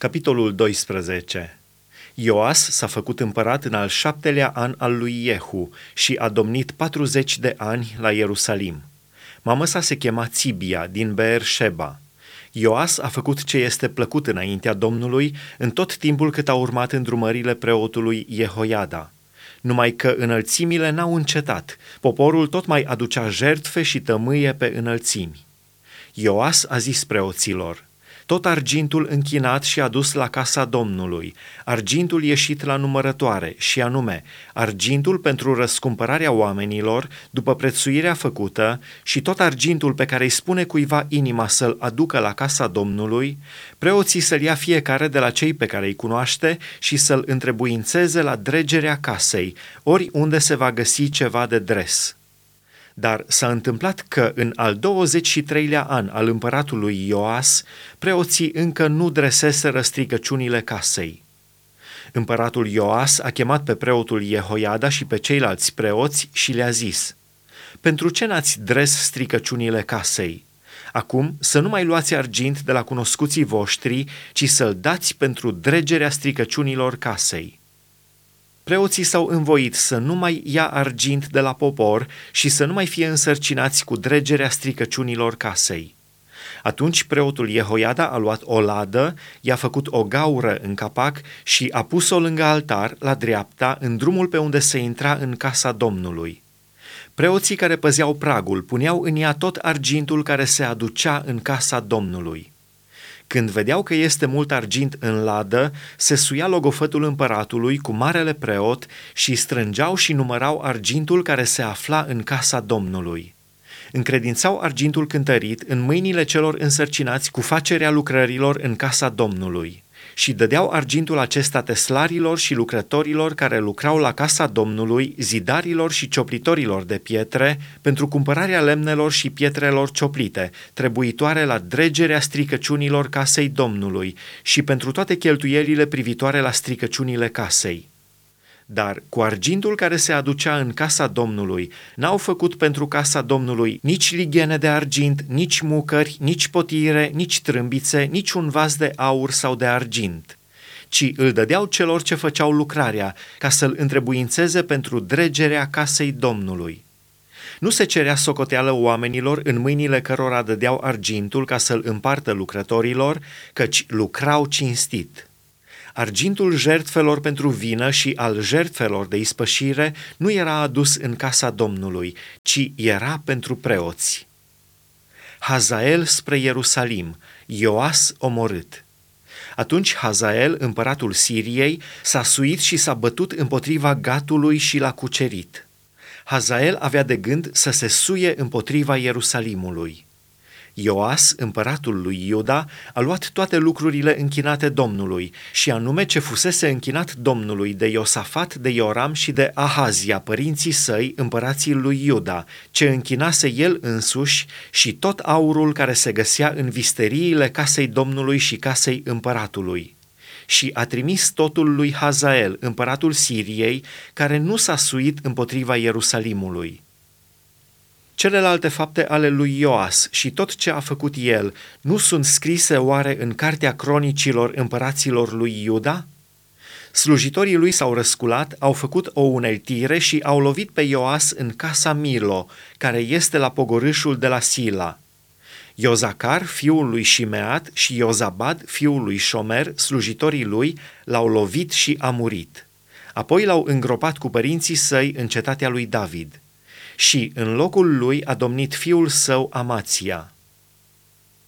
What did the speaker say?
Capitolul 12 Ioas s-a făcut împărat în al șaptelea an al lui Iehu și a domnit 40 de ani la Ierusalim. Mama sa se chema Țibia din Beer Sheba. Ioas a făcut ce este plăcut înaintea Domnului în tot timpul cât a urmat îndrumările preotului Jehoiada. Numai că înălțimile n-au încetat, poporul tot mai aducea jertfe și tămâie pe înălțimi. Ioas a zis preoților – tot argintul închinat și adus la casa Domnului, argintul ieșit la numărătoare, și anume, argintul pentru răscumpărarea oamenilor după prețuirea făcută și tot argintul pe care îi spune cuiva inima să-l aducă la casa Domnului, preoții să-l ia fiecare de la cei pe care îi cunoaște și să-l întrebuințeze la dregerea casei, ori unde se va găsi ceva de dres. Dar s-a întâmplat că în al 23-lea an al împăratului Ioas, preoții încă nu dreseseră stricăciunile casei. Împăratul Ioas a chemat pe preotul Jehoiada și pe ceilalți preoți și le-a zis, Pentru ce n-ați dres stricăciunile casei? Acum să nu mai luați argint de la cunoscuții voștri, ci să-l dați pentru dregerea stricăciunilor casei preoții s-au învoit să nu mai ia argint de la popor și să nu mai fie însărcinați cu dregerea stricăciunilor casei. Atunci preotul Jehoiada a luat o ladă, i-a făcut o gaură în capac și a pus-o lângă altar, la dreapta, în drumul pe unde se intra în casa Domnului. Preoții care păzeau pragul puneau în ea tot argintul care se aducea în casa Domnului. Când vedeau că este mult argint în ladă, se suia logofătul împăratului cu marele preot și strângeau și numărau argintul care se afla în casa Domnului. Încredințau argintul cântărit în mâinile celor însărcinați cu facerea lucrărilor în casa Domnului și dădeau argintul acesta teslarilor și lucrătorilor care lucrau la casa Domnului, zidarilor și cioplitorilor de pietre, pentru cumpărarea lemnelor și pietrelor cioplite, trebuitoare la dregerea stricăciunilor casei Domnului și pentru toate cheltuielile privitoare la stricăciunile casei. Dar cu argintul care se aducea în casa Domnului, n-au făcut pentru casa Domnului nici lighene de argint, nici mucări, nici potire, nici trâmbițe, nici un vas de aur sau de argint ci îl dădeau celor ce făceau lucrarea, ca să-l întrebuințeze pentru dregerea casei Domnului. Nu se cerea socoteală oamenilor în mâinile cărora dădeau argintul ca să-l împartă lucrătorilor, căci lucrau cinstit. Argintul jertfelor pentru vină și al jertfelor de ispășire nu era adus în casa Domnului, ci era pentru preoți. Hazael spre Ierusalim, Ioas omorât. Atunci Hazael, împăratul Siriei, s-a suit și s-a bătut împotriva gatului și l-a cucerit. Hazael avea de gând să se suie împotriva Ierusalimului. Ioas, împăratul lui Iuda, a luat toate lucrurile închinate Domnului, și anume ce fusese închinat Domnului de Iosafat, de Ioram și de Ahazia, părinții săi, împărații lui Iuda, ce închinase el însuși și tot aurul care se găsea în visteriile casei Domnului și casei împăratului și a trimis totul lui Hazael, împăratul Siriei, care nu s-a suit împotriva Ierusalimului. Celelalte fapte ale lui Ioas și tot ce a făcut el nu sunt scrise oare în cartea cronicilor împăraților lui Iuda? Slujitorii lui s-au răsculat, au făcut o uneltire și au lovit pe Ioas în casa Milo, care este la pogorâșul de la Sila. Iozacar, fiul lui Shimeat, și Iozabad, fiul lui Shomer, slujitorii lui, l-au lovit și a murit. Apoi l-au îngropat cu părinții săi în cetatea lui David și în locul lui a domnit fiul său Amația.